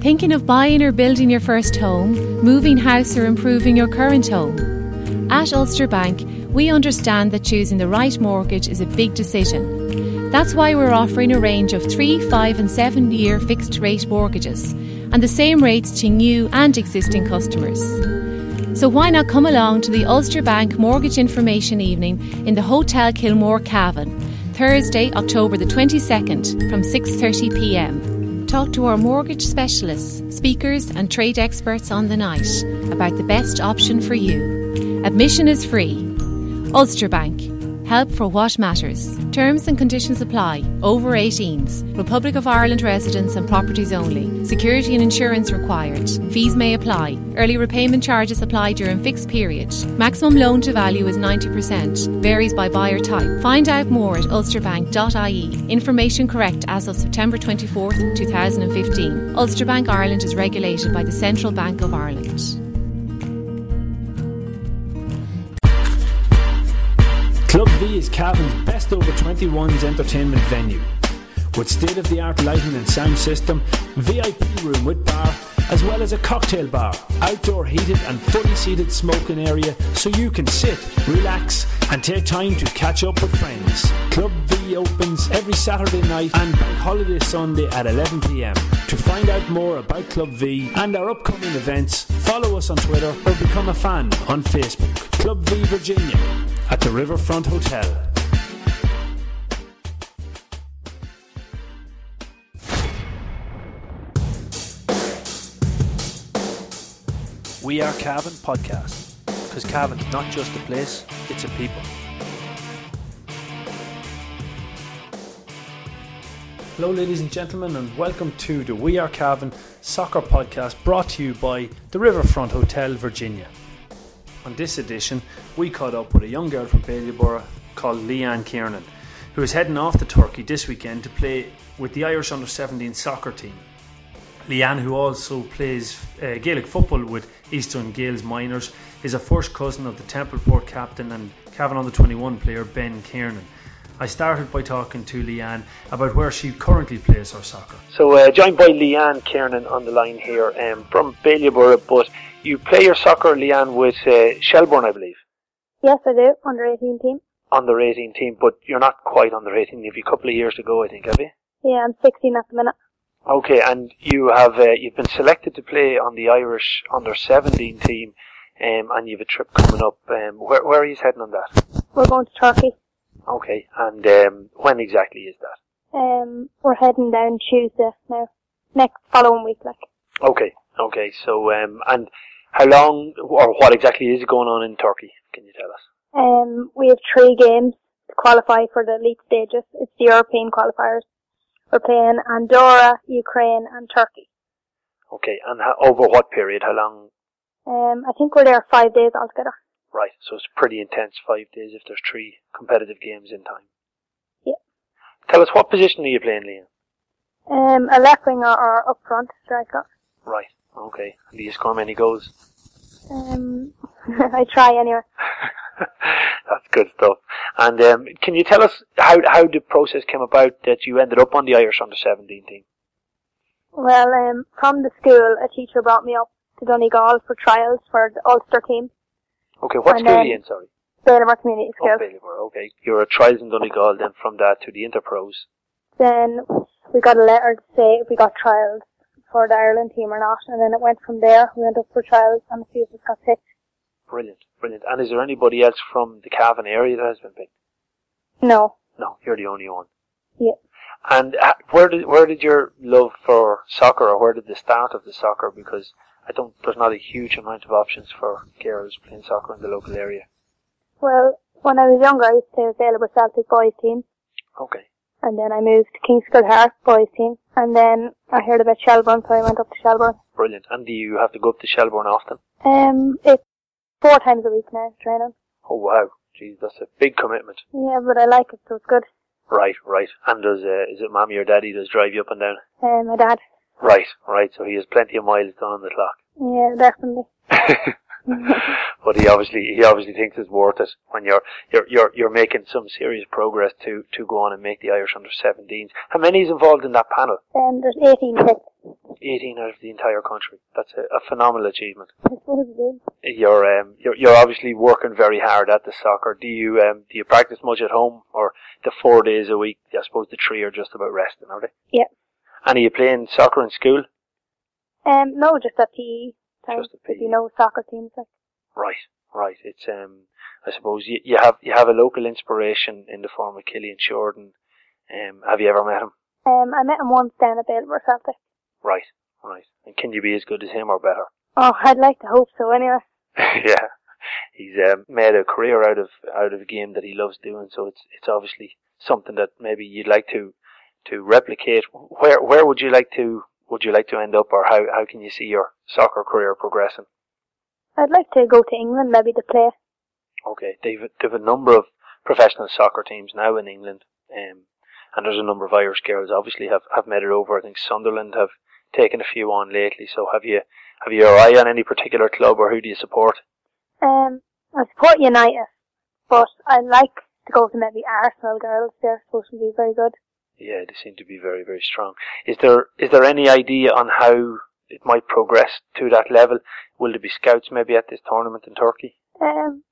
Thinking of buying or building your first home, moving house, or improving your current home? At Ulster Bank, we understand that choosing the right mortgage is a big decision. That's why we're offering a range of 3, 5, and 7 year fixed rate mortgages, and the same rates to new and existing customers. So why not come along to the Ulster Bank Mortgage Information Evening in the Hotel Kilmore Cavan, Thursday, October the 22nd from 6:30 p.m. Talk to our mortgage specialists, speakers, and trade experts on the night about the best option for you. Admission is free. Ulster Bank. Help for what matters. Terms and conditions apply. Over 18s. Republic of Ireland residents and properties only. Security and insurance required. Fees may apply. Early repayment charges apply during fixed period. Maximum loan to value is 90%. Varies by buyer type. Find out more at ulsterbank.ie. Information correct as of September 24th, 2015. Ulster Bank Ireland is regulated by the Central Bank of Ireland. Is Cavan's best over 21s entertainment venue. With state of the art lighting and sound system, VIP room with bar, as well as a cocktail bar, outdoor heated and fully seated smoking area so you can sit, relax, and take time to catch up with friends. Club V opens every Saturday night and Bank Holiday Sunday at 11pm. To find out more about Club V and our upcoming events, follow us on Twitter or become a fan on Facebook. Club V Virginia at the Riverfront Hotel. We Are Cavan podcast because Cavan's not just a place, it's a people. Hello, ladies and gentlemen, and welcome to the We Are Cavan soccer podcast brought to you by the Riverfront Hotel, Virginia. On this edition, we caught up with a young girl from Bailieborough called Leanne Kiernan, who is heading off to Turkey this weekend to play with the Irish under 17 soccer team. Leanne, who also plays uh, Gaelic football with Eastern Gaels Minors, is a first cousin of the Templeport captain and Cavan under 21 player Ben Kiernan. I started by talking to Leanne about where she currently plays her soccer. So, uh, joined by Leanne Kiernan on the line here um, from Bailieborough, but you play your soccer, Leanne, with uh, Shelbourne, I believe. Yes, I do. Under 18 team. Under 18 team, but you're not quite under 18. You've a couple of years to go, I think, have you? Yeah, I'm 16 at the minute. Okay, and you have uh, you've been selected to play on the Irish under 17 team, um, and you've a trip coming up. Um, where where are you heading on that? We're going to Turkey. Okay, and um, when exactly is that? Um, we're heading down Tuesday now. Next following week, like. Okay, okay. So, um, and how long or what exactly is going on in Turkey? Can you tell us? Um, we have three games to qualify for the elite stages. It's the European qualifiers. We're playing Andorra, Ukraine, and Turkey. Okay, and how, over what period? How long? Um, I think we're there five days altogether. Right, so it's pretty intense five days if there's three competitive games in time. Yeah. Tell us what position are you playing, Leanne? Um, a left winger or up front striker. Right. Okay. Do you score many goals? Um, I try anyway. That's good stuff. And um, can you tell us how how the process came about that you ended up on the Irish under seventeen team? Well, um, from the school, a teacher brought me up to Donegal for trials for the Ulster team. Okay, what And school are you in? Sorry. Bailieborough Community School. Oh, Ballybor. Okay, you were at trials in Donegal, then from that to the Interpros. Then we got a letter to say we got trials for the Ireland team or not, and then it went from there. We went up for trials, and a few of us got picked. Brilliant, brilliant. And is there anybody else from the Cavan area that has been picked? No, No, you're the only one. Yeah. And uh, where did where did your love for soccer, or where did the start of the soccer? Because I don't, there's not a huge amount of options for girls playing soccer in the local area. well, when I was younger, I used to play with Bailieborough Celtic boys team, Okay, and then I moved to Kingscourt Harps boys team, and then I heard about Shelbourne, so I went up to Shelbourne. brilliant. And do you have to go up to Shelbourne often? Um, it's four times a week now training. Oh wow, geez, that's a big commitment. Yeah, but I like it, so it's good. Right, right. And does uh, is it mommy or daddy does drive you up and down? Um, my dad. Right, right. So he has plenty of miles done on the clock. Yeah, definitely. but he obviously he obviously thinks it's worth it when you're you're you're you're making some serious progress to to go on and make the Irish under 17s. How many is involved in that panel? Um, there's 18 picks. 18 out of the entire country. That's a, a phenomenal achievement. I suppose it is. You're um, you're you're obviously working very hard at the soccer. Do you um do you practice much at home, or the four days a week? I suppose the three are just about resting, are they? Yeah. And are you playing soccer in school? Um, no, just at PE time. Just a But you know, soccer teams like. Right, right. It's um, I suppose you, you have you have a local inspiration in the form of Cillian Sheridan. Um, have you ever met him? Um, I met him once down at Baylor Celtic. Right, right. And can you be as good as him or better? Oh, I'd like to hope so. Anyway. yeah, he's um, made a career out of out of a game that he loves doing. So it's it's obviously something that maybe you'd like to to replicate. Where where would you like to would you like to end up, or how how can you see your soccer career progressing? I'd like to go to England maybe to play. Okay, they've they've a number of professional soccer teams now in England, um, and there's a number of Irish girls obviously have have made it over. I think Sunderland have taken a few on lately. So have you have you your eye on any particular club, or who do you support? Um, I support United, but I'd like to go to maybe Arsenal girls. They're supposed to be very good. Yeah, they seem to be very, very strong. Is there is there any idea on how it might progress to that level? Will there be scouts maybe at this tournament in Turkey? Um,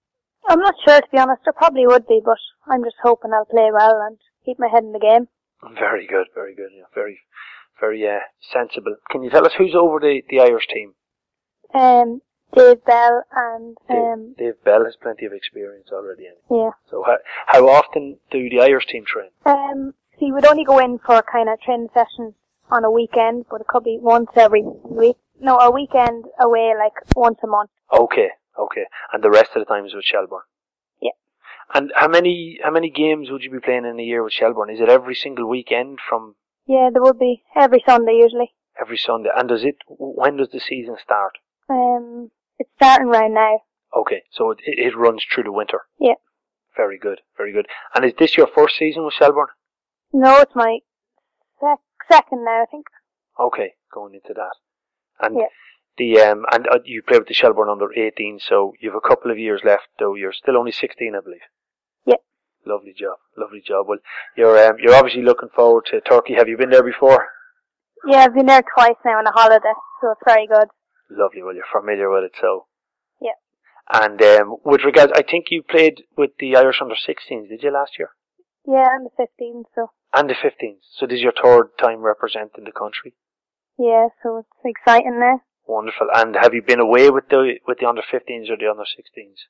I'm not sure to be honest. There probably would be, but I'm just hoping I'll play well and keep my head in the game. Very good, very good. Yeah, very, very uh, sensible. Can you tell us who's over the, the Irish team? Um, Dave Bell and um, Dave, Dave Bell has plenty of experience already. Yeah. So how, how often do the Irish team train? Um, see, we'd only go in for kind of training sessions on a weekend, but it could be once every week. No, a weekend away, like once a month. Okay, okay. And the rest of the time is with Shelbourne. Yeah. And how many how many games would you be playing in a year with Shelbourne? Is it every single weekend from Yeah, there would be every Sunday usually. every Sunday? And does it when does the season start? Um, it's starting right now. Okay, so it, it it runs through the winter. Yeah. Very good, very good. And is this your first season with Shelbourne? No, it's my sec- second now, I think. Okay, going into that. And Yeah. the um and uh, you play with the Shelbourne under 18, so you've a couple of years left. Though you're still only 16, I believe. Yeah. Lovely job, lovely job. Well, you're um you're obviously looking forward to Turkey. Have you been there before? Yeah, I've been there twice now on a holiday, so it's very good. Lovely. Well, you're familiar with it, so. Yeah. And um, with regards, I think you played with the Irish under 16s, did you last year? Yeah, I'm the 15, so And the 15s. So this is your third time representing the country. yeah, so it's exciting now. Wonderful. And have you been away with the with the under 15s or the under 16s?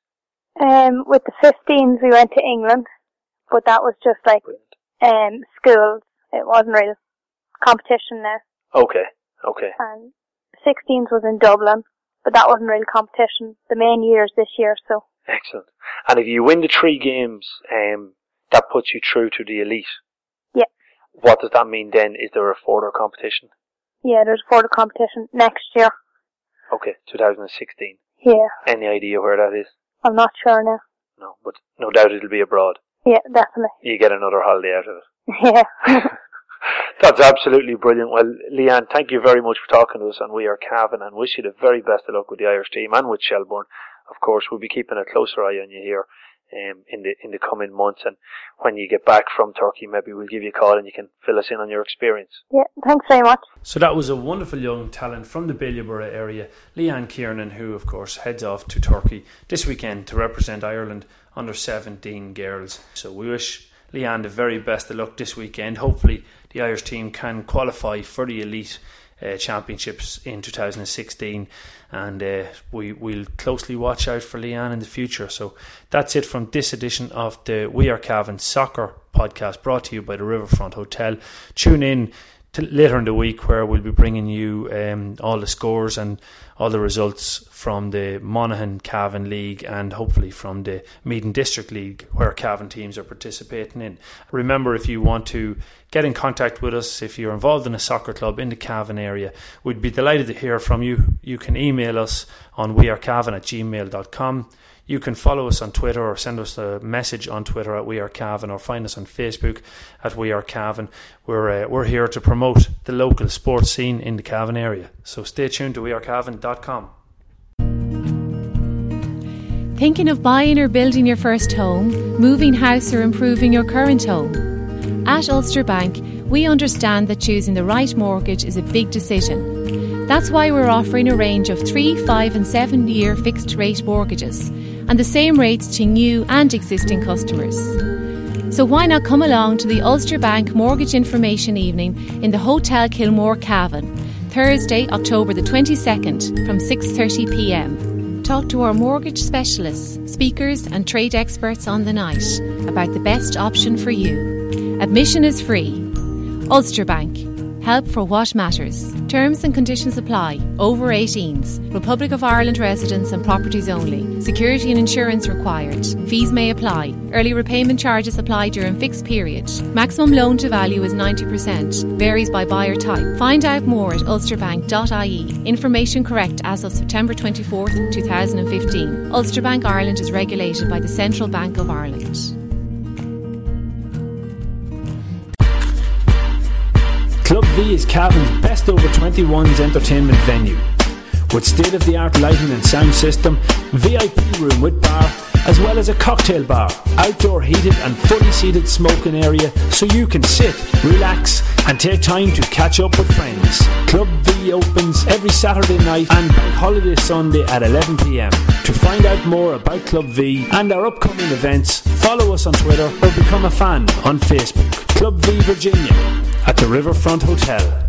Um, with the 15s we went to England, but that was just like Brilliant. um schools. It wasn't real competition there. Okay. Okay. And 16s was in Dublin, but that wasn't real competition. The main years this year, so Excellent. And if you win the three games, um, that puts you through to the elite. Yeah. What does that mean then? Is there a further competition? yeah, there's a further competition next year. Okay, 2016. Yeah, Any idea where that is? I'm not sure now. No, but no doubt it'll be abroad. Yeah, definitely. You get another holiday out of it. Yeah. That's absolutely brilliant. Well, Leanne, thank you very much for talking to us and We Are Cavan and wish you the very best of luck with the Irish team and with Shelbourne. Of course, we'll be keeping a closer eye on you here um, in the in the coming months. And when you get back from Turkey, maybe we'll give you a call and you can fill us in on your experience. yeah, thanks very much. So that was a wonderful young talent from the Bailieborough area, Leanne Kiernan, who of course heads off to Turkey this weekend to represent Ireland under 17 girls. So we wish Leanne the very best of luck this weekend. Hopefully the Irish team can qualify for the elite uh, championships in 2016 and uh, we will closely watch out for Leanne in the future. So that's it from this edition of the We Are Cavan Soccer podcast brought to you by the Riverfront Hotel. Tune in later in the week where we'll be bringing you um, all the scores and all the results from the Monaghan Cavan League and hopefully from the Meath and District League where Cavan teams are participating in. Remember, if you want to get in contact with us, if you're involved in a soccer club in the Cavan area, we'd be delighted to hear from you. You can email us on wearecavan at gmail.com. You can follow us on Twitter or send us a message on Twitter at We Are Cavan or find us on Facebook at We Are Cavan. We're, uh, we're here to promote the local sports scene in the Cavan area. So stay tuned to wearecavan.com. Thinking of buying or building your first home, moving house, or improving your current home? At Ulster Bank, we understand that choosing the right mortgage is a big decision. That's why we're offering a range of 3, 5 and 7 year fixed rate mortgages and the same rates to new and existing customers. So why not come along to the Ulster Bank Mortgage Information Evening in the Hotel Kilmore Cavan, Thursday, October the 22nd from 6:30 p.m. Talk to our mortgage specialists, speakers and trade experts on the night about the best option for you. Admission is free. Ulster Bank Help for what matters. Terms and conditions apply. Over 18s. Republic of Ireland residents and properties only. Security and insurance required. Fees may apply. Early repayment charges apply during fixed period. Maximum loan to value is 90%. Varies by buyer type. Find out more at ulsterbank.ie. Information correct as of September 24th, 2015. Ulster Bank Ireland is regulated by the Central Bank of Ireland. Club V is Cavan's best over 21s entertainment venue. With state of the art lighting and sound system, VIP room with bar, as well as a cocktail bar, outdoor heated and fully seated smoking area so you can sit, relax, and take time to catch up with friends. Club V opens every Saturday night and Bank Holiday Sunday at 11pm. To find out more about Club V and our upcoming events, follow us on Twitter or become a fan on Facebook. Club V Virginia at the Riverfront Hotel.